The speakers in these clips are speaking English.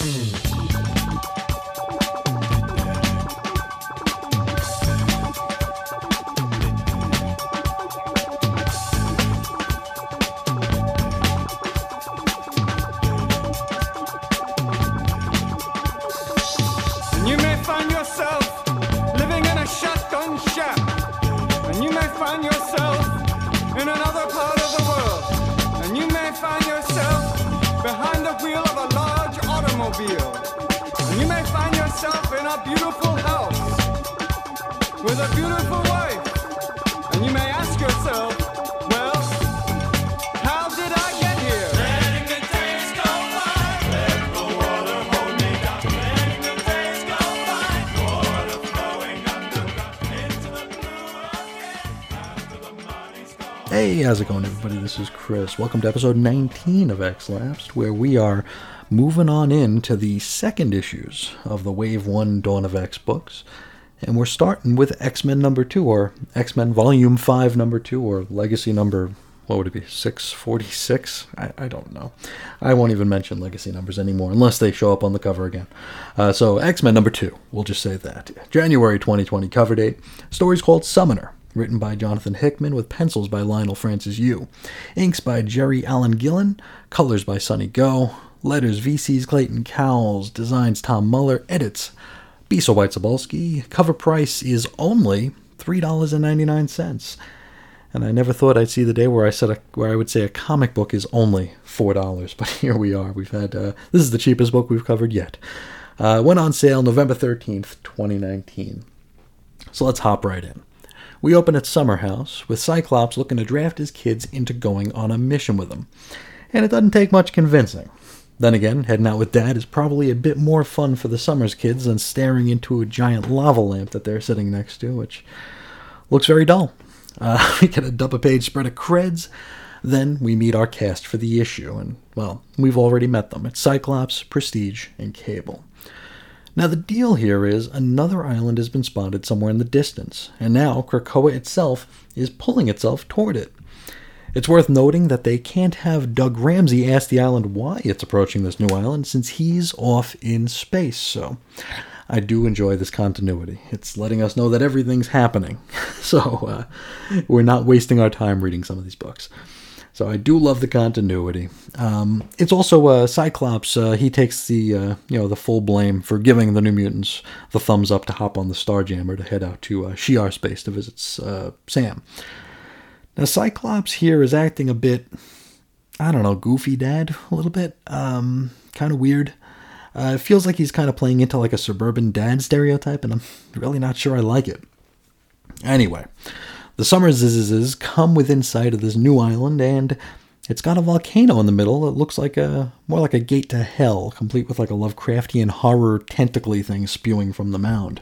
Mm-hmm. This is Chris. Welcome to episode 19 of X Lapsed, where we are moving on into the second issues of the Wave 1 Dawn of X books. And we're starting with X Men number 2, or X Men Volume 5 number 2, or Legacy number, what would it be, 646? I, I don't know. I won't even mention Legacy numbers anymore, unless they show up on the cover again. Uh, so, X Men number 2, we'll just say that. January 2020 cover date. Story's called Summoner written by Jonathan Hickman with pencils by Leinil Francis Yu, inks by Gerry Alanguilan, colors by Sunny Gho, letters VC's Clayton Cowles, designs Tom Muller, edits Bisa White Sobolski. Cover price is only $3.99. And I never thought I'd see the day where I said a, where I would say a comic book is only four dollars, but here we are. We've had uh, this is the cheapest book we've covered yet. Uh, went on sale November thirteenth, twenty nineteen. So let's hop right in. We open at Summer House with Cyclops looking to draft his kids into going on a mission with him. And it doesn't take much convincing. Then again, heading out with Dad is probably a bit more fun for the Summers kids than staring into a giant lava lamp that they're sitting next to, which looks very dull. Uh, we get a double page spread of creds. Then we meet our cast for the issue, and, well, we've already met them. It's Cyclops, Prestige, and Cable. Now, the deal here is another island has been spotted somewhere in the distance, and now Krakoa itself is pulling itself toward it. It's worth noting that they can't have Doug Ramsey ask the island why it's approaching this new island since he's off in space, so I do enjoy this continuity. It's letting us know that everything's happening, so uh, we're not wasting our time reading some of these books. So I do love the continuity. Um, it's also uh, Cyclops. Uh, he takes the uh, you know the full blame for giving the New Mutants the thumbs up to hop on the Starjammer to head out to uh, Shi'ar space to visit uh, Sam. Now Cyclops here is acting a bit, I don't know, goofy dad a little bit, um, kind of weird. Uh, it feels like he's kind of playing into like a suburban dad stereotype, and I'm really not sure I like it. Anyway, the summer zizzes come within sight of this new island, and it's got a volcano in the middle. It looks like a more like a gate to hell, complete with like a Lovecraftian horror tentacly thing spewing from the mound.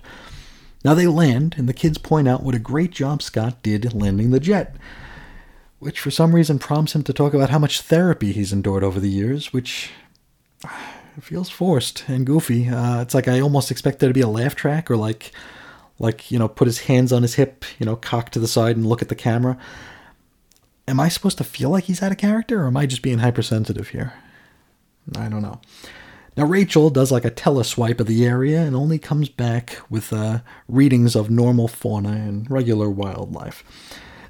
Now they land, and the kids point out what a great job Scott did landing the jet, which for some reason prompts him to talk about how much therapy he's endured over the years, which feels forced and goofy. Uh, it's like I almost expect there to be a laugh track or like like you know put his hands on his hip you know cock to the side and look at the camera. Am i supposed to feel like he's out of character or am i just being hypersensitive here? I don't know. Now rachel does like a teleswipe of the area and only comes back with uh, readings of normal fauna and regular wildlife.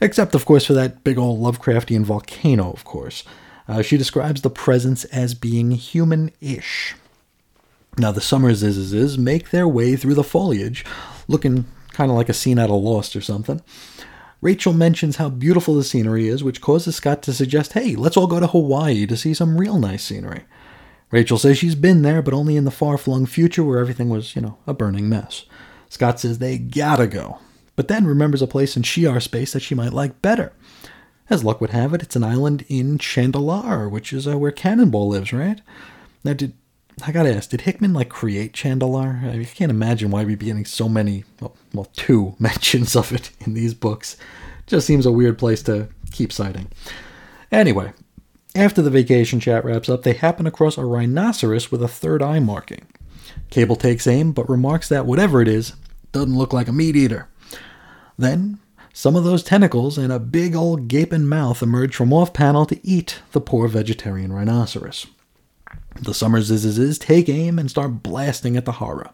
Except of course for that big old lovecraftian volcano of course. Uh, she describes the presence as being human-ish now the summer zizzes make their way through the foliage, looking kind of like a scene out of Lost or something. Rachel mentions how beautiful the scenery is, which causes Scott to suggest, hey, let's all go to Hawaii to see some real nice scenery. Rachel says she's been there, but only in the far flung future where everything was, you know, a burning mess. Scott says they gotta go, but then remembers a place in Shi'ar space that she might like better. As luck would have it, it's an island in Chandilar, which is uh, where Cannonball lives, right? Now, did I gotta ask, did Hickman like create mean, I can't imagine why we'd be getting so many, well, well, two mentions of it in these books. Just seems a weird place to keep citing. Anyway, after the vacation chat wraps up, they happen across a rhinoceros with a third eye marking. Cable takes aim, but remarks that whatever it is, doesn't look like a meat eater. Then, some of those tentacles and a big old gaping mouth emerge from off panel to eat the poor vegetarian rhinoceros. The Summers is take aim and start blasting at the horror.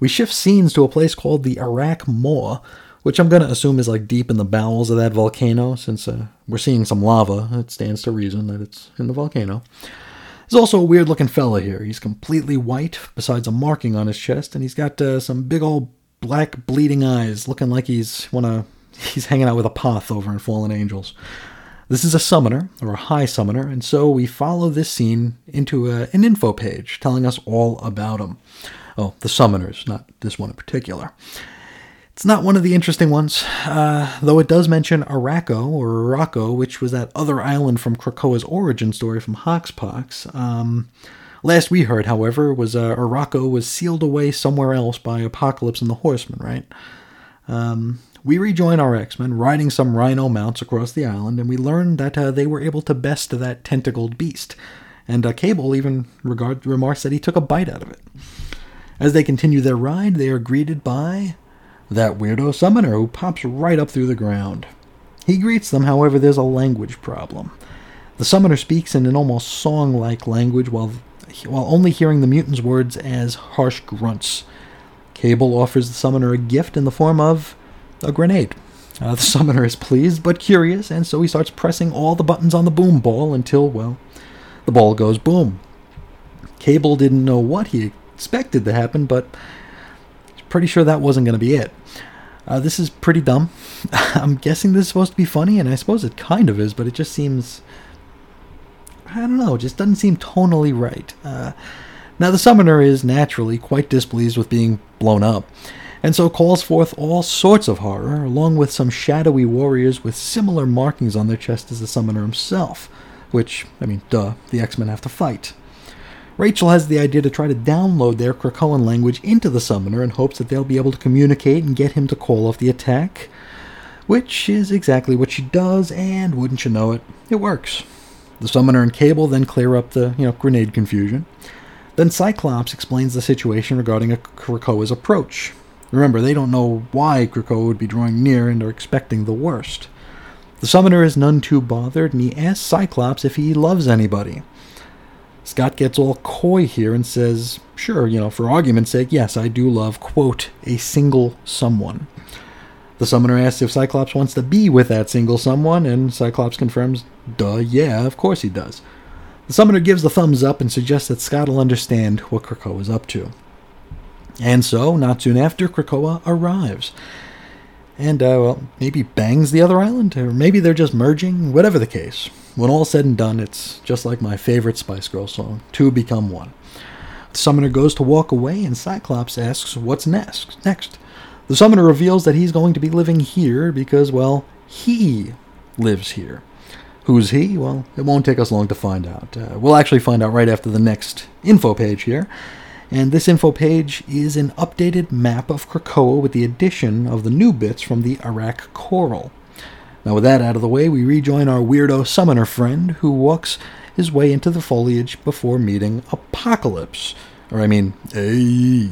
We shift scenes to a place called the Arak Moor, which I'm going to assume is like deep in the bowels of that volcano, since uh, we're seeing some lava. It stands to reason that it's in the volcano. There's also a weird looking fella here. He's completely white, besides a marking on his chest, and he's got uh, some big old black bleeding eyes, looking like he's wanna he's hanging out with Apoth over in Fallen Angels. This is a summoner, or a high summoner, and so we follow this scene into a, an info page telling us all about him. Oh, the summoners, not this one in particular. It's not one of the interesting ones, uh, though it does mention Arakko, or Arakko, which was that other island from Krakoa's origin story from Hoxpox. Um, last we heard, however, was uh, Arakko was sealed away somewhere else by Apocalypse and the Horsemen, right? Um, we rejoin our X Men riding some rhino mounts across the island, and we learn that uh, they were able to best that tentacled beast. And uh, Cable even regard, remarks that he took a bite out of it. As they continue their ride, they are greeted by that weirdo summoner who pops right up through the ground. He greets them, however, there's a language problem. The summoner speaks in an almost song like language while, while only hearing the mutant's words as harsh grunts. Cable offers the summoner a gift in the form of a grenade. Uh, the summoner is pleased but curious, and so he starts pressing all the buttons on the boom ball until, well, the ball goes boom. Cable didn't know what he expected to happen, but he's pretty sure that wasn't going to be it. Uh, this is pretty dumb. I'm guessing this is supposed to be funny, and I suppose it kind of is, but it just seems. I don't know, it just doesn't seem tonally right. Uh, now, the summoner is naturally quite displeased with being blown up, and so calls forth all sorts of horror, along with some shadowy warriors with similar markings on their chest as the summoner himself, which, I mean, duh, the X Men have to fight. Rachel has the idea to try to download their Krakoan language into the summoner in hopes that they'll be able to communicate and get him to call off the attack. Which is exactly what she does, and wouldn't you know it, it works. The summoner and Cable then clear up the, you know, grenade confusion. Then Cyclops explains the situation regarding a Krakoa's approach. Remember, they don't know why Krakoa would be drawing near and are expecting the worst. The summoner is none too bothered, and he asks Cyclops if he loves anybody. Scott gets all coy here and says, sure, you know, for argument's sake, yes, I do love, quote, a single someone. The summoner asks if Cyclops wants to be with that single someone, and Cyclops confirms, duh, yeah, of course he does. The summoner gives the thumbs up and suggests that Scott will understand what Krakoa is up to. And so, not soon after, Krakoa arrives. And, uh, well, maybe bangs the other island, or maybe they're just merging, whatever the case. When all said and done, it's just like my favorite Spice Girls song two become one. The summoner goes to walk away, and Cyclops asks what's next. Next, the summoner reveals that he's going to be living here because, well, he lives here. Who's he? Well, it won't take us long to find out. Uh, we'll actually find out right after the next info page here. And this info page is an updated map of Krakoa with the addition of the new bits from the Arak Coral. Now, with that out of the way, we rejoin our weirdo summoner friend who walks his way into the foliage before meeting Apocalypse. Or, I mean, hey.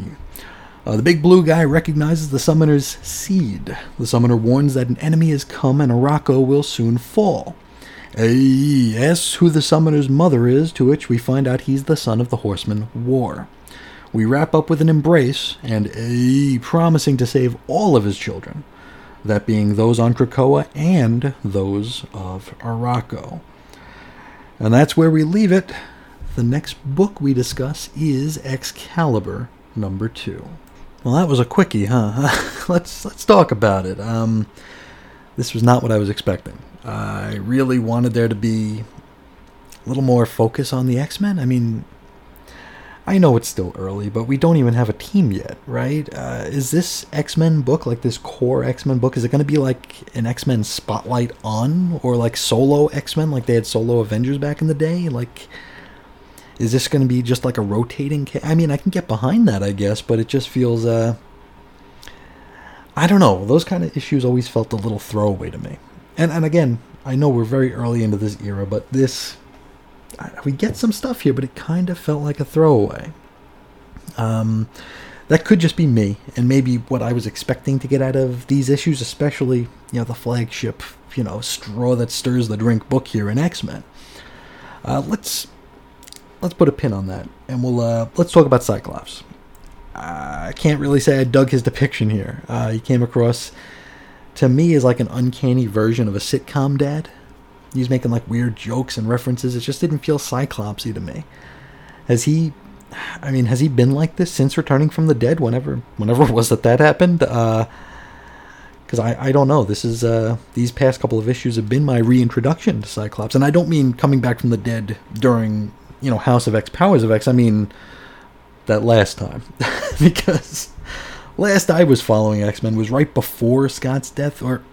Uh, the big blue guy recognizes the summoner's seed. The summoner warns that an enemy has come and Arakko will soon fall. Hey, asks who the summoner's mother is, to which we find out he's the son of the horseman War. We wrap up with an embrace and a promising to save all of his children that being those on Krakoa and those of Arakko. And that's where we leave it. The next book we discuss is Excalibur number two. Well, that was a quickie, huh? let's let's talk about it. Um, this was not what I was expecting. I really wanted there to be a little more focus on the X Men. I mean, I know it's still early, but we don't even have a team yet, right? Uh, is this X Men book, like this core X Men book, is it going to be like an X Men spotlight on, or like solo X Men, like they had solo Avengers back in the day? Like, is this going to be just like a rotating? Ca- I mean, I can get behind that, I guess, but it just feels, uh, I don't know. Those kind of issues always felt a little throwaway to me. And and again, I know we're very early into this era, but this we get some stuff here, but it kind of felt like a throwaway. Um, that could just be me, and maybe what I was expecting to get out of these issues, especially you know the flagship, you know, straw that stirs the drink book here in X Men. Uh, let's let's put a pin on that, and we'll uh, let's talk about Cyclops. Uh, I can't really say I dug his depiction here. Uh, he came across to me as like an uncanny version of a sitcom dad. He's making like weird jokes and references. It just didn't feel Cyclopsy to me. Has he? I mean, has he been like this since returning from the dead? Whenever, whenever it was that that happened? Uh, because I, I don't know. This is uh, these past couple of issues have been my reintroduction to Cyclops, and I don't mean coming back from the dead during you know House of X, Powers of X. I mean that last time, because last I was following X Men was right before Scott's death, or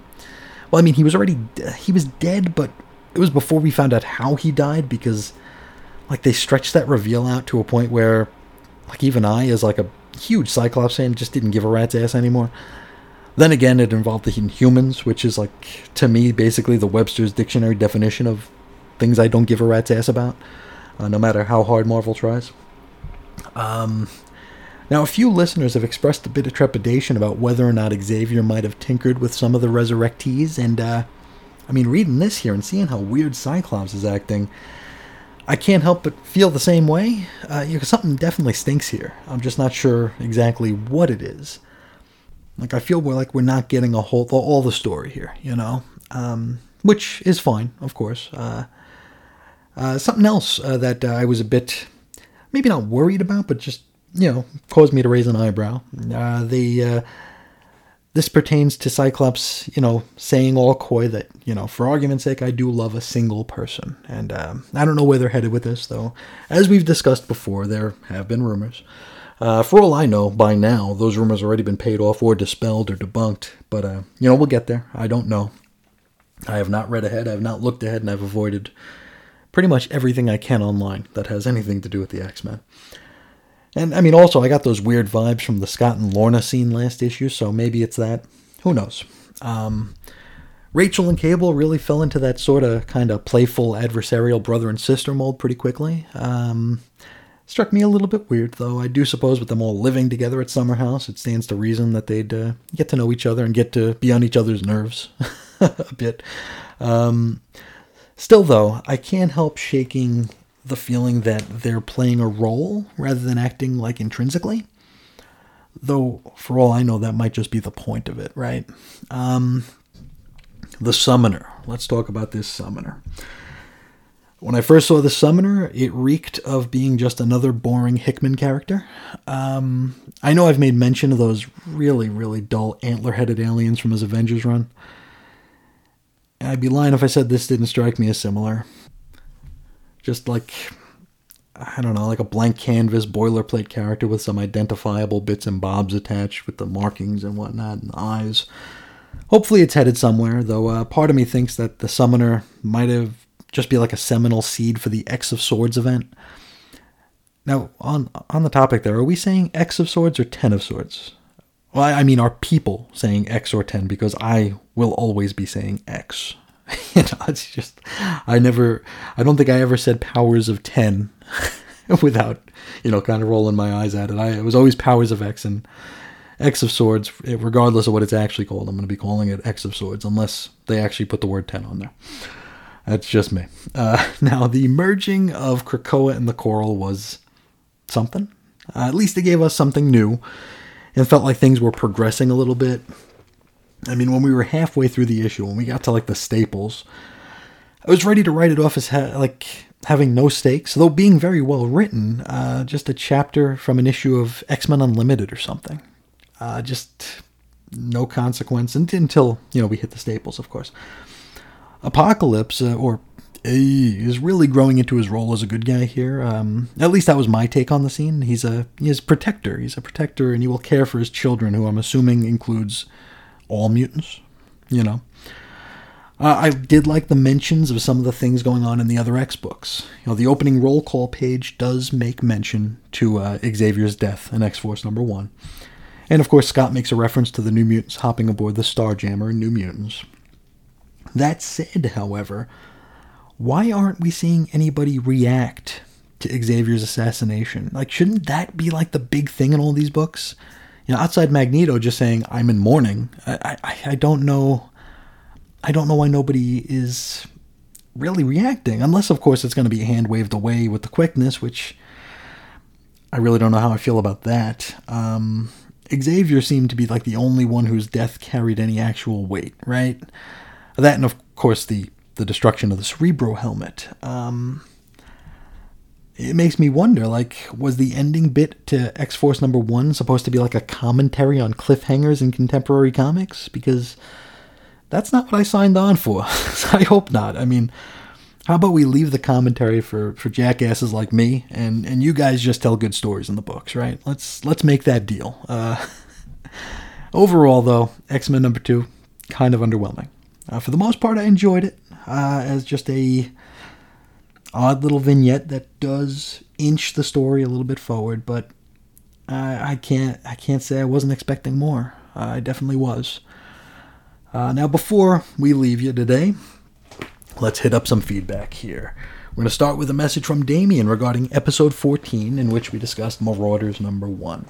well, I mean he was already he was dead, but it was before we found out how he died because like they stretched that reveal out to a point where like even I, as like a huge Cyclops fan, just didn't give a rat's ass anymore. Then again, it involved the Inhumans, which is like, to me, basically the Webster's dictionary definition of things I don't give a rat's ass about, uh, no matter how hard Marvel tries. Um, now, a few listeners have expressed a bit of trepidation about whether or not Xavier might have tinkered with some of the resurrectees, and, uh, I mean, reading this here and seeing how weird Cyclops is acting, I can't help but feel the same way. Uh, you know, something definitely stinks here. I'm just not sure exactly what it is. Like I feel we're like we're not getting a whole all the story here, you know, um, which is fine, of course. Uh, uh, something else uh, that uh, I was a bit maybe not worried about, but just you know caused me to raise an eyebrow. Uh, the this pertains to Cyclops, you know, saying all coy that you know, for argument's sake, I do love a single person, and um, I don't know where they're headed with this, though. As we've discussed before, there have been rumors. Uh, for all I know, by now, those rumors already been paid off or dispelled or debunked. But, uh, you know, we'll get there. I don't know. I have not read ahead. I have not looked ahead, and I've avoided pretty much everything I can online that has anything to do with the X Men. And, I mean, also, I got those weird vibes from the Scott and Lorna scene last issue, so maybe it's that. Who knows? Um, Rachel and Cable really fell into that sort of kind of playful adversarial brother and sister mold pretty quickly. Um, Struck me a little bit weird, though. I do suppose with them all living together at Summer House, it stands to reason that they'd uh, get to know each other and get to be on each other's nerves a bit. Um, still, though, I can't help shaking the feeling that they're playing a role rather than acting like intrinsically. Though, for all I know, that might just be the point of it, right? Um, the Summoner. Let's talk about this Summoner. When I first saw the Summoner, it reeked of being just another boring Hickman character. Um, I know I've made mention of those really, really dull antler headed aliens from his Avengers run. I'd be lying if I said this didn't strike me as similar. Just like, I don't know, like a blank canvas boilerplate character with some identifiable bits and bobs attached with the markings and whatnot and eyes. Hopefully it's headed somewhere, though uh, part of me thinks that the Summoner might have just be like a seminal seed for the X of Swords event. Now, on on the topic there, are we saying X of Swords or Ten of Swords? Well, I mean, are people saying X or Ten? Because I will always be saying X. you know, it's just I never, I don't think I ever said powers of ten without, you know, kind of rolling my eyes at it. I it was always powers of X and X of Swords, regardless of what it's actually called. I'm going to be calling it X of Swords unless they actually put the word ten on there. That's just me. Uh, now, the merging of Krakoa and the Coral was something. Uh, at least it gave us something new. It felt like things were progressing a little bit. I mean, when we were halfway through the issue, when we got to like the staples, I was ready to write it off as ha- like having no stakes, though being very well written. Uh, just a chapter from an issue of X Men Unlimited or something. Uh, just no consequence until you know we hit the staples, of course. Apocalypse, uh, or is really growing into his role as a good guy here. Um, at least that was my take on the scene. He's a he's protector. He's a protector, and he will care for his children, who I'm assuming includes all mutants. You know, uh, I did like the mentions of some of the things going on in the other X books. You know, the opening roll call page does make mention to uh, Xavier's death in X Force number one, and of course Scott makes a reference to the New Mutants hopping aboard the Starjammer in New Mutants. That said, however, why aren't we seeing anybody react to Xavier's assassination? Like, shouldn't that be like the big thing in all these books? You know, outside Magneto just saying I'm in mourning, I, I, I don't know. I don't know why nobody is really reacting, unless, of course, it's going to be hand waved away with the quickness, which I really don't know how I feel about that. Um, Xavier seemed to be like the only one whose death carried any actual weight, right? That, and of course, the, the destruction of the Cerebro helmet. Um, it makes me wonder like was the ending bit to x-force number one supposed to be like a commentary on cliffhangers in contemporary comics? Because that's not what i signed on for. I hope not. I mean how about we leave the commentary for, for jackasses like me and, and you guys just tell good stories in the books right? Let's let's make that deal. Uh, overall though x-men number two kind of underwhelming. Uh, for the most part i enjoyed it uh, as just a odd little vignette that does inch the story a little bit forward, but I, I can't I can't say I wasn't expecting more. I definitely was. Uh, now, before we leave you today, let's hit up some feedback here. We're going to start with a message from Damien regarding episode 14, in which we discussed Marauders number one.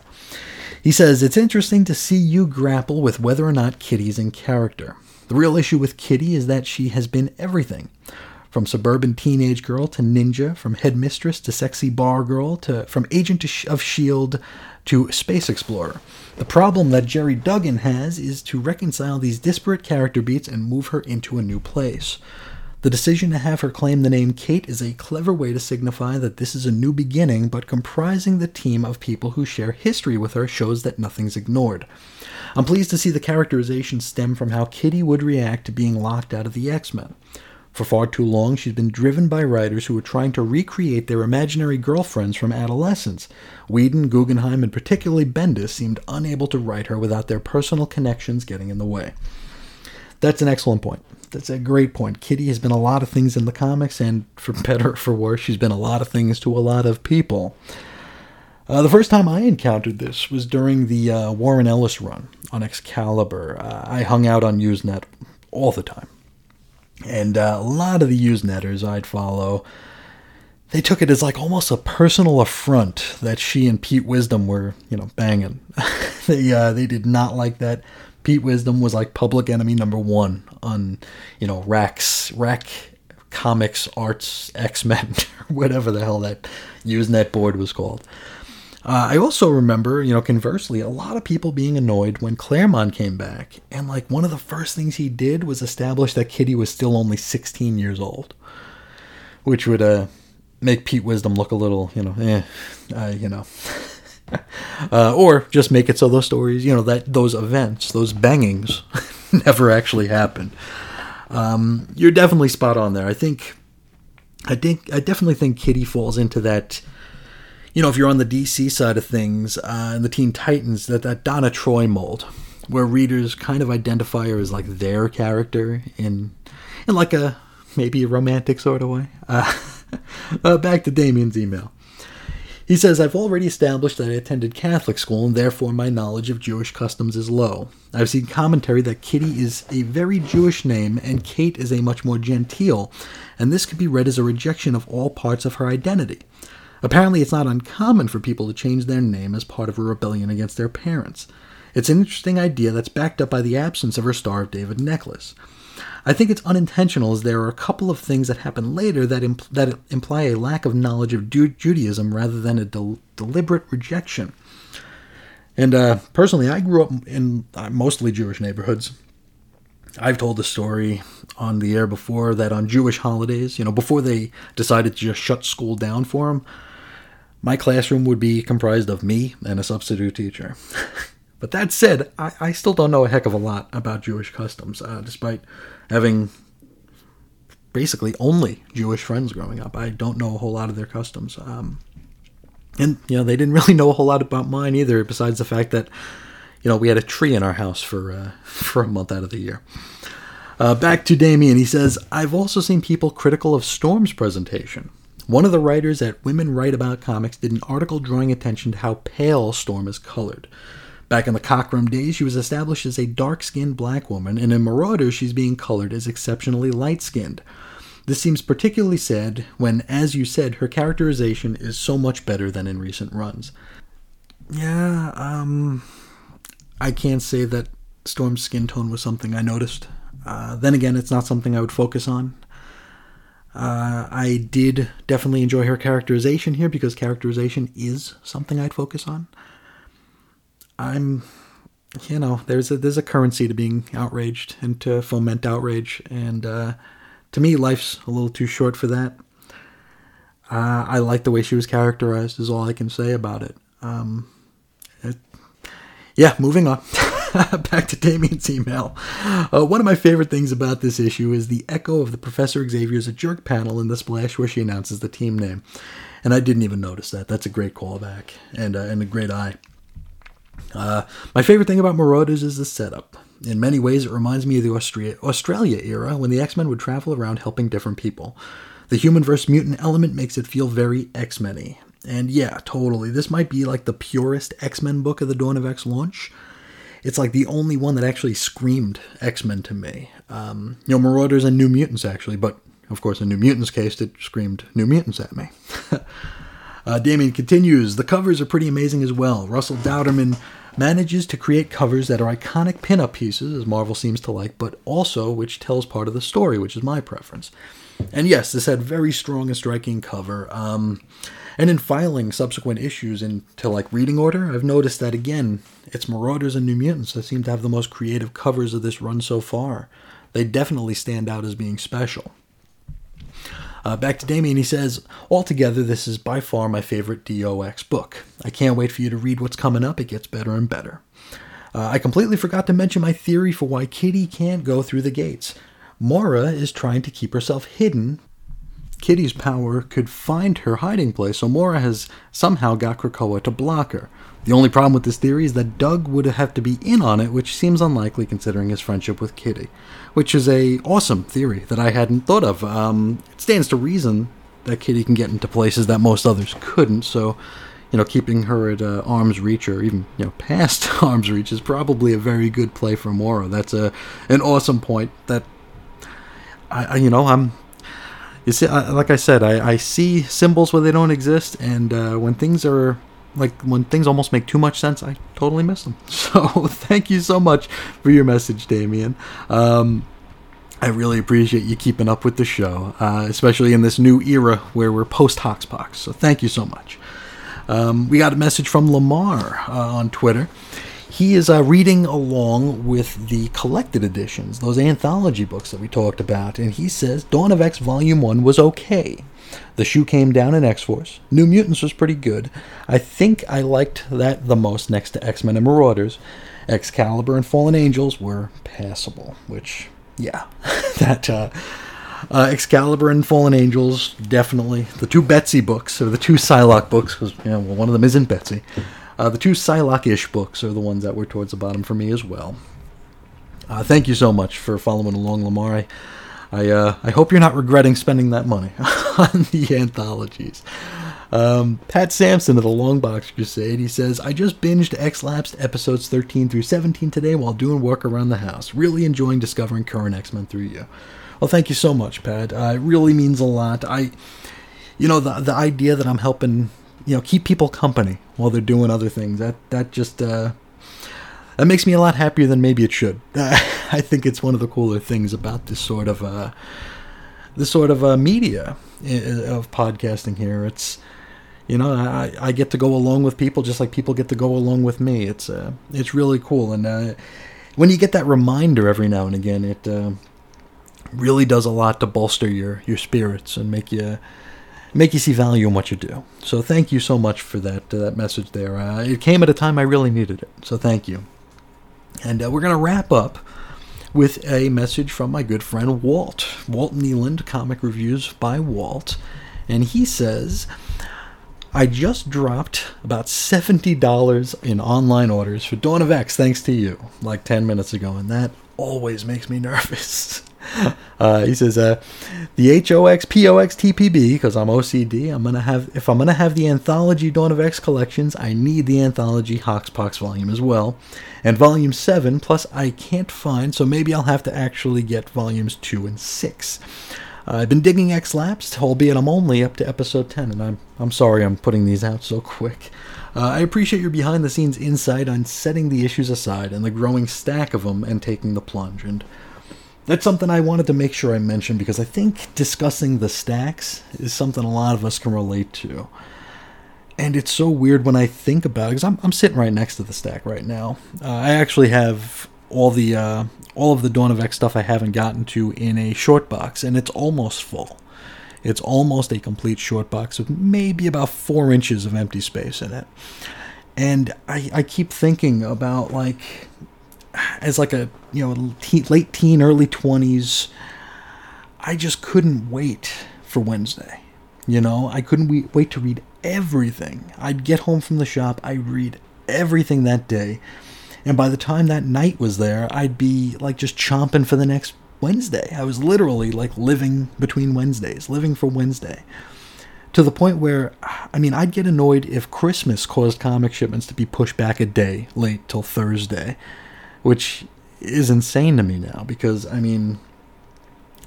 He says, It's interesting to see you grapple with whether or not Kitty's in character. The real issue with Kitty is that she has been everything from suburban teenage girl to ninja, from headmistress to sexy bar girl, to from agent of Shield to space explorer. The problem that Gerry Duggan has is to reconcile these disparate character beats and move her into a new place. The decision to have her claim the name Kate is a clever way to signify that this is a new beginning, but comprising the team of people who share history with her shows that nothing's ignored. I'm pleased to see the characterization stem from how Kitty would react to being locked out of the X Men. For far too long, she's been driven by writers who were trying to recreate their imaginary girlfriends from adolescence. Whedon, Guggenheim, and particularly Bendis seemed unable to write her without their personal connections getting in the way. That's an excellent point. That's a great point. Kitty has been a lot of things in the comics, and for better or for worse, she's been a lot of things to a lot of people. Uh, the first time I encountered this was during the uh, Warren Ellis run on Excalibur. Uh, I hung out on Usenet all the time. And uh, a lot of the Usenetters I'd follow, they took it as like almost a personal affront that she and Pete Wisdom were, you know, banging. they uh, they did not like that. Pete Wisdom was like public enemy number one on, you know, Rack's Rack Comics Arts X Men, whatever the hell that Usenet board was called. Uh, I also remember, you know, conversely, a lot of people being annoyed when Claremont came back, and like one of the first things he did was establish that Kitty was still only 16 years old, which would uh, make Pete Wisdom look a little, you know, eh, uh, you know, uh, or just make it so those stories, you know, that those events, those bangings, never actually happened. Um, you're definitely spot on there. I think, I think, I definitely think Kitty falls into that you know, if you're on the DC side of things uh, and the Teen Titans, that that Donna Troy mold, where readers kind of identify her as like their character in in like a maybe a romantic sort of way. Uh, uh, back to Damien's email. He says, I've already established that I attended Catholic school and therefore my knowledge of Jewish customs is low. I've seen commentary that Kitty is a very Jewish name and Kate is a much more genteel, and this could be read as a rejection of all parts of her identity. Apparently, it's not uncommon for people to change their name as part of a rebellion against their parents. It's an interesting idea that's backed up by the absence of her Star of David necklace. I think it's unintentional as there are a couple of things that happen later that, that imply a lack of knowledge of Ju- Judaism rather than a del- deliberate rejection. And uh, personally, I grew up in uh, mostly Jewish neighborhoods. I've told the story on the air before that on Jewish holidays, you know, before they decided to just shut school down for them, my classroom would be comprised of me and a substitute teacher. but that said, I, I, still don't know a heck of a lot about Jewish customs, uh, despite having basically only Jewish friends growing up. I don't know a whole lot of their customs. Um, and, you know, they didn't really know a whole lot about mine either, besides the fact that, you know, we had a tree in our house for, uh, for a month out of the year. Uh, back to Damien, he says, I've also seen people critical of Storm's presentation. One of the writers at Women Write About Comics did an article drawing attention to how pale Storm is colored. Back in the Cockrum days, she was established as a dark skinned black woman, and in Marauder, she's being colored as exceptionally light skinned. This seems particularly sad when, as you said, her characterization is so much better than in recent runs. Yeah, um, I can't say that Storm's skin tone was something I noticed. Uh, then again, it's not something I would focus on. Uh, I did definitely enjoy her characterization here because characterization is something I'd focus on. I'm, you know, there's a there's a currency to being outraged and to foment outrage, and uh, to me, life's a little too short for that. Uh, I like the way she was characterized. Is all I can say about it. Um, it yeah, moving on. Back to Damien's email. Uh, one of my favorite things about this issue is the echo of the Professor Xavier's a jerk panel in the splash where she announces the team name. And I didn't even notice that. That's a great callback and, uh, and a great eye. Uh, my favorite thing about Marauders is the setup. In many ways, it reminds me of the Austria- Australia era when the X Men would travel around helping different people. The human versus mutant element makes it feel very X Men And yeah, totally. This might be like the purest X Men book of the Dawn of X launch. It's like the only one that actually screamed X Men to me. Um, you know, Marauders and New Mutants, actually, but of course, in New Mutants' case, it screamed New Mutants at me. uh, Damien continues The covers are pretty amazing as well. Russell Dauterman manages to create covers that are iconic pinup pieces, as Marvel seems to like, but also which tells part of the story, which is my preference. And yes, this had very strong and striking cover. Um, and in filing subsequent issues into like reading order, I've noticed that again, it's Marauders and New Mutants that seem to have the most creative covers of this run so far. They definitely stand out as being special. Uh, back to Damien, he says, Altogether, this is by far my favorite DOX book. I can't wait for you to read what's coming up. It gets better and better. Uh, I completely forgot to mention my theory for why Kitty can't go through the gates. Moira is trying to keep herself hidden. Kitty's power could find her hiding place, so Moira has somehow got Krakoa to block her. The only problem with this theory is that Doug would have to be in on it, which seems unlikely considering his friendship with Kitty, which is a awesome theory that I hadn't thought of. Um, it stands to reason that Kitty can get into places that most others couldn't, so you know, keeping her at uh, arm's reach or even you know past arm's reach is probably a very good play for Moira. That's a an awesome point that I, I you know I'm you see I, like I said I, I see symbols where they don't exist and uh, when things are like when things almost make too much sense I totally miss them. So thank you so much for your message Damien. Um, I really appreciate you keeping up with the show uh, especially in this new era where we're post Hoxpox so thank you so much. Um, we got a message from Lamar uh, on Twitter he is uh, reading along with the collected editions, those anthology books that we talked about, and he says Dawn of X Volume 1 was okay. The shoe came down in X Force. New Mutants was pretty good. I think I liked that the most next to X Men and Marauders. Excalibur and Fallen Angels were passable, which, yeah, that. Uh, uh, Excalibur and Fallen Angels, definitely. The two Betsy books, or the two Psylocke books, because you know, well, one of them isn't Betsy. Uh, the two Psylocke-ish books are the ones that were towards the bottom for me as well. Uh, thank you so much for following along, Lamar. I, I, uh, I hope you're not regretting spending that money on the anthologies. Um, Pat Sampson of the Longbox Crusade, he says, I just binged X Lapsed episodes 13 through 17 today while doing work around the house. Really enjoying discovering current X Men through you. Well, thank you so much, Pat. Uh, it really means a lot. I, you know, the the idea that I'm helping you know keep people company while they're doing other things. That that just uh, that makes me a lot happier than maybe it should. I think it's one of the cooler things about this sort of uh, this sort of uh, media of podcasting here. It's you know I, I get to go along with people just like people get to go along with me. It's uh, it's really cool, and uh, when you get that reminder every now and again, it uh, really does a lot to bolster your your spirits and make you make you see value in what you do. So thank you so much for that uh, that message there. Uh, it came at a time I really needed it. So thank you. And uh, we're going to wrap up with a message from my good friend Walt. Walt Nealand, Comic Reviews by Walt. And he says, I just dropped about $70 in online orders for Dawn of X thanks to you, like 10 minutes ago, and that always makes me nervous. Uh, he says, uh, the HOX POX TPB, because I'm OCD, I'm gonna have if I'm gonna have the anthology Dawn of X collections, I need the anthology Hoxpox volume as well. And volume seven, plus I can't find, so maybe I'll have to actually get volumes two and six. Uh, I've been digging X Lapsed, albeit I'm only up to episode 10, and I'm, I'm sorry I'm putting these out so quick. Uh, I appreciate your behind the scenes insight on setting the issues aside and the growing stack of them and taking the plunge. And that's something I wanted to make sure I mentioned because I think discussing the stacks is something a lot of us can relate to. And it's so weird when I think about it because I'm, I'm sitting right next to the stack right now. Uh, I actually have all the uh, all of the Dawn of X stuff I haven't gotten to in a short box, and it's almost full. It's almost a complete short box with maybe about four inches of empty space in it. And I, I keep thinking about like as like a you know teen, late teen, early twenties. I just couldn't wait for Wednesday. You know, I couldn't wait, to read everything. I'd get home from the shop, I'd read everything that day. And by the time that night was there, I'd be like just chomping for the next Wednesday. I was literally like living between Wednesdays, living for Wednesday. To the point where, I mean, I'd get annoyed if Christmas caused comic shipments to be pushed back a day late till Thursday, which is insane to me now because, I mean,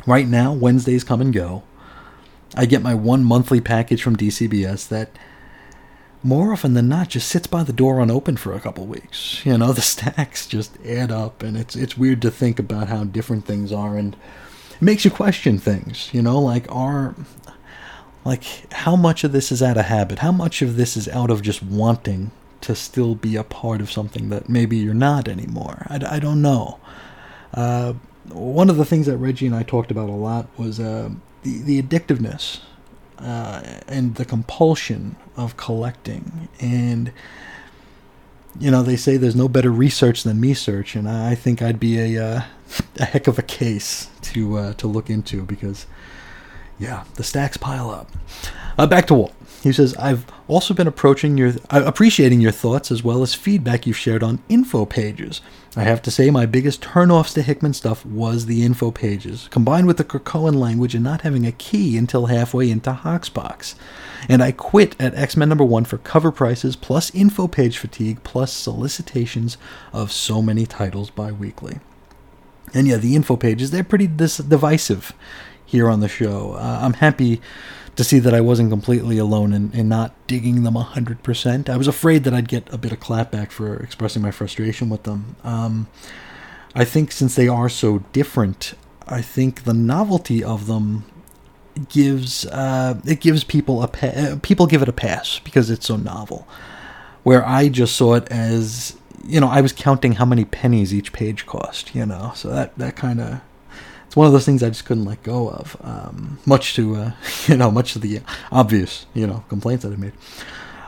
right now, Wednesdays come and go. I get my one monthly package from DCBS that more often than not just sits by the door unopened for a couple weeks. You know, the stacks just add up and it's it's weird to think about how different things are and it makes you question things, you know, like are like how much of this is out of habit? How much of this is out of just wanting to still be a part of something that maybe you're not anymore? I, I don't know. Uh, one of the things that Reggie and I talked about a lot was uh, the, the addictiveness uh, and the compulsion of collecting. And, you know, they say there's no better research than me search, and I think I'd be a, uh, a heck of a case to, uh, to look into because, yeah, the stacks pile up. Uh, back to Walt. He says, I've also been approaching your, uh, appreciating your thoughts as well as feedback you've shared on info pages. I have to say, my biggest turnoffs to Hickman stuff was the info pages, combined with the Krakoan language and not having a key until halfway into Hoxpox. And I quit at X Men number one for cover prices, plus info page fatigue, plus solicitations of so many titles bi weekly. And yeah, the info pages, they're pretty dis- divisive here on the show. Uh, I'm happy to see that I wasn't completely alone in, in not digging them 100%. I was afraid that I'd get a bit of clapback for expressing my frustration with them. Um, I think since they are so different, I think the novelty of them gives uh, it gives people a pa- uh, people give it a pass because it's so novel. Where I just saw it as you know I was counting how many pennies each page cost, you know, so that that kind of it's one of those things I just couldn't let go of. Um, much to uh, you know, much to the obvious you know complaints that I made.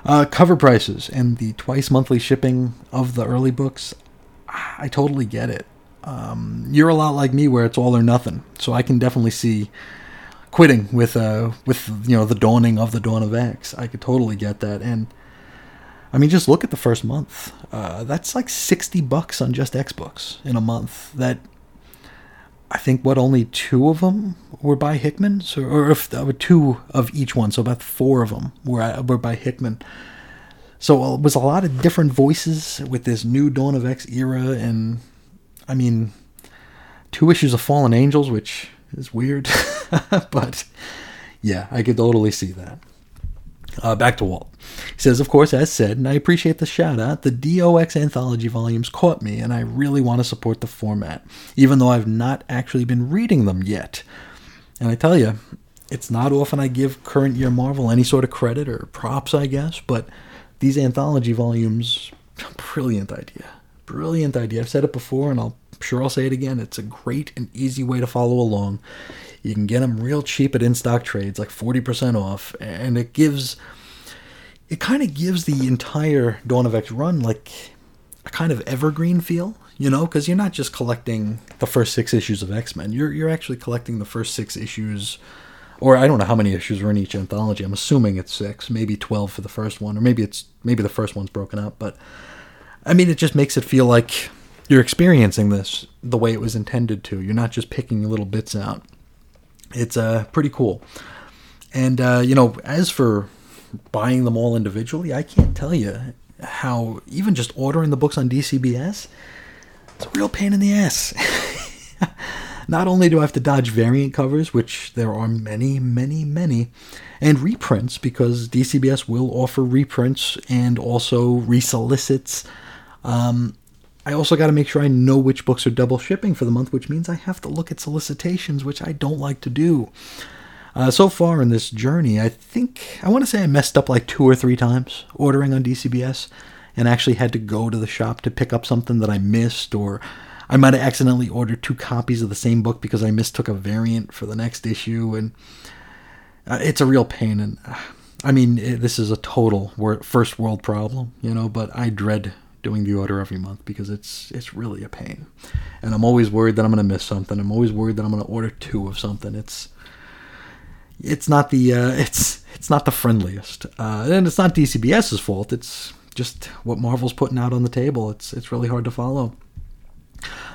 Uh, cover prices and the twice monthly shipping of the early books, I totally get it. Um, you're a lot like me, where it's all or nothing. So I can definitely see quitting with uh with you know the dawning of the dawn of X. I could totally get that, and I mean just look at the first month. Uh, that's like sixty bucks on just X books in a month. That I think what only two of them were by Hickman, so or if there were two of each one, so about four of them were uh, were by Hickman. So it was a lot of different voices with this new Dawn of X era, and I mean, two issues of Fallen Angels, which is weird, but yeah, I could totally see that. Uh, back to Walt. He says, Of course, as said, and I appreciate the shout out, the DOX anthology volumes caught me, and I really want to support the format, even though I've not actually been reading them yet. And I tell you, it's not often I give current year Marvel any sort of credit or props, I guess, but these anthology volumes, brilliant idea. Brilliant idea. I've said it before, and I'll sure I'll say it again. It's a great and easy way to follow along. You can get them real cheap at in stock trades, like 40% off, and it gives it kind of gives the entire Dawn of X run like a kind of evergreen feel, you know, because you're not just collecting the first six issues of X Men. You're you're actually collecting the first six issues, or I don't know how many issues are in each anthology. I'm assuming it's six, maybe twelve for the first one, or maybe it's maybe the first one's broken up. But I mean, it just makes it feel like you're experiencing this the way it was intended to. You're not just picking little bits out. It's uh, pretty cool. And, uh, you know, as for buying them all individually, I can't tell you how even just ordering the books on DCBS, it's a real pain in the ass. Not only do I have to dodge variant covers, which there are many, many, many, and reprints, because DCBS will offer reprints and also resolicits. Um, I also got to make sure I know which books are double shipping for the month, which means I have to look at solicitations, which I don't like to do. Uh, so far in this journey, I think I want to say I messed up like two or three times ordering on DCBS and actually had to go to the shop to pick up something that I missed, or I might have accidentally ordered two copies of the same book because I mistook a variant for the next issue, and uh, it's a real pain. And uh, I mean, it, this is a total first world problem, you know, but I dread doing the order every month because it's it's really a pain, and I'm always worried that I'm going to miss something. I'm always worried that I'm going to order two of something. It's it's not the uh, it's it's not the friendliest, uh, and it's not DCBS's fault. It's just what Marvel's putting out on the table. It's it's really hard to follow.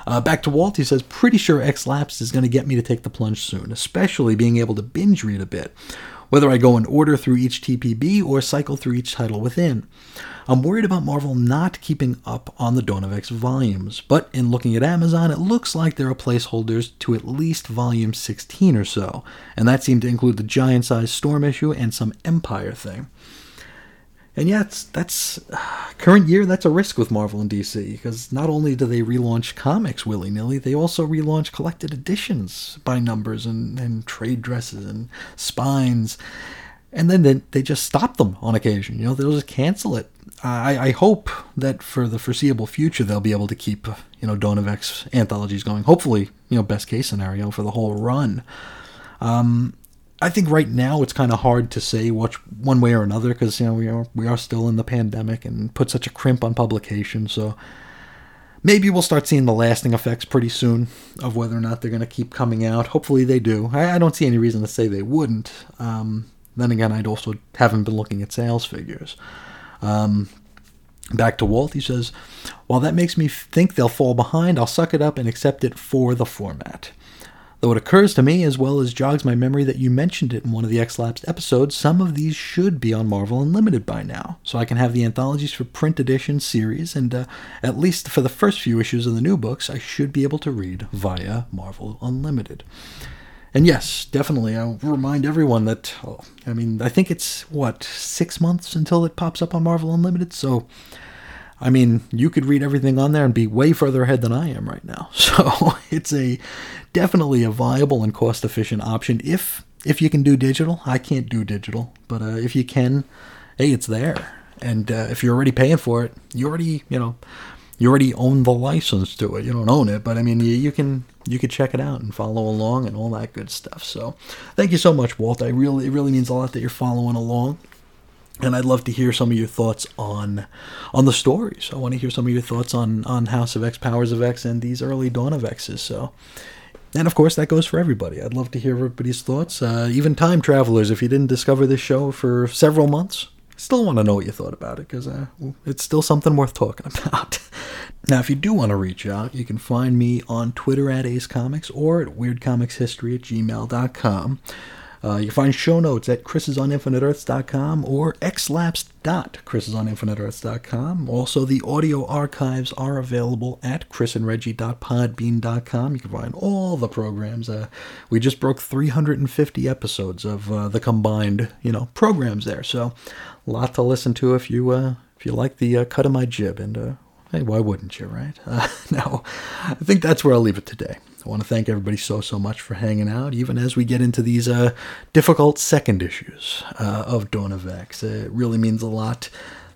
Uh, back to Walt, he says, pretty sure X Lapsed is going to get me to take the plunge soon, especially being able to binge read a bit, whether I go in order through each TPB or cycle through each title within. I'm worried about Marvel not keeping up on the X volumes, but in looking at Amazon, it looks like there are placeholders to at least volume 16 or so, and that seemed to include the giant sized Storm issue and some Empire thing. And yeah, that's current year. That's a risk with Marvel and DC because not only do they relaunch comics willy nilly, they also relaunch collected editions by numbers and, and trade dresses and spines, and then they, they just stop them on occasion. You know, they'll just cancel it. I, I hope that for the foreseeable future they'll be able to keep you know Dawn of X anthologies going. Hopefully, you know, best case scenario for the whole run. Um, I think right now it's kind of hard to say which one way or another because you know we are we are still in the pandemic and put such a crimp on publication. So maybe we'll start seeing the lasting effects pretty soon of whether or not they're going to keep coming out. Hopefully they do. I, I, don't see any reason to say they wouldn't. Um, then again, I'd also haven't been looking at sales figures. Um, back to Walt, he says, While that makes me think they'll fall behind, I'll suck it up and accept it for the format. Though it occurs to me, as well as jogs my memory that you mentioned it in one of the X-Lapsed episodes, some of these should be on Marvel Unlimited by now, so I can have the anthologies for print edition series, and uh, at least for the first few issues of the new books, I should be able to read via Marvel Unlimited. And yes, definitely, I'll remind everyone that, oh, I mean, I think it's, what, six months until it pops up on Marvel Unlimited? So, I mean, you could read everything on there and be way further ahead than I am right now. So, it's a definitely a viable and cost efficient option if if you can do digital. I can't do digital, but uh, if you can, hey, it's there. And uh, if you're already paying for it, you already, you know, you already own the license to it. You don't own it, but I mean, you, you can you could check it out and follow along and all that good stuff. So, thank you so much, Walt. I really it really means a lot that you're following along. And I'd love to hear some of your thoughts on on the stories. I want to hear some of your thoughts on on House of X, Powers of X, and these early Dawn of X's. So, and of course, that goes for everybody. I'd love to hear everybody's thoughts. Uh, even time travelers, if you didn't discover this show for several months, still want to know what you thought about it because uh, it's still something worth talking about. now, if you do want to reach out, you can find me on Twitter at Ace Comics or at weirdcomicshistory at gmail.com. Uh, you can find show notes at chrisisoninfiniteearths.com or xlapsed.chrisisoninfiniteearths.com. Also, the audio archives are available at chrisandreggie.podbean.com. You can find all the programs. Uh, we just broke 350 episodes of uh, the combined, you know, programs there. So, a lot to listen to if you uh, if you like the uh, cut of my jib. And uh, hey, why wouldn't you, right? no, I think that's where I'll leave it today. I want to thank everybody so, so much for hanging out, even as we get into these uh, difficult second issues uh, of Dawn of X. It really means a lot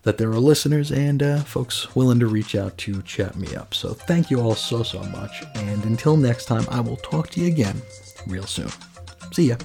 that there are listeners and uh, folks willing to reach out to chat me up. So thank you all so, so much. And until next time, I will talk to you again real soon. See ya.